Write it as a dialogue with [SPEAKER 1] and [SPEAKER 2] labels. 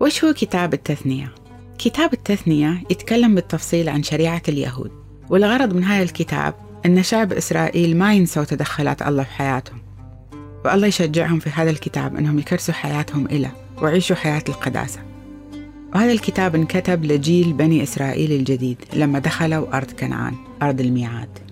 [SPEAKER 1] وش هو كتاب التثنية؟ كتاب التثنية يتكلم بالتفصيل عن شريعة اليهود والغرض من هذا الكتاب أن شعب إسرائيل ما ينسوا تدخلات الله في حياتهم والله يشجعهم في هذا الكتاب أنهم يكرسوا حياتهم إله ويعيشوا حياة القداسة وهذا الكتاب انكتب لجيل بني إسرائيل الجديد لما دخلوا أرض كنعان أرض الميعاد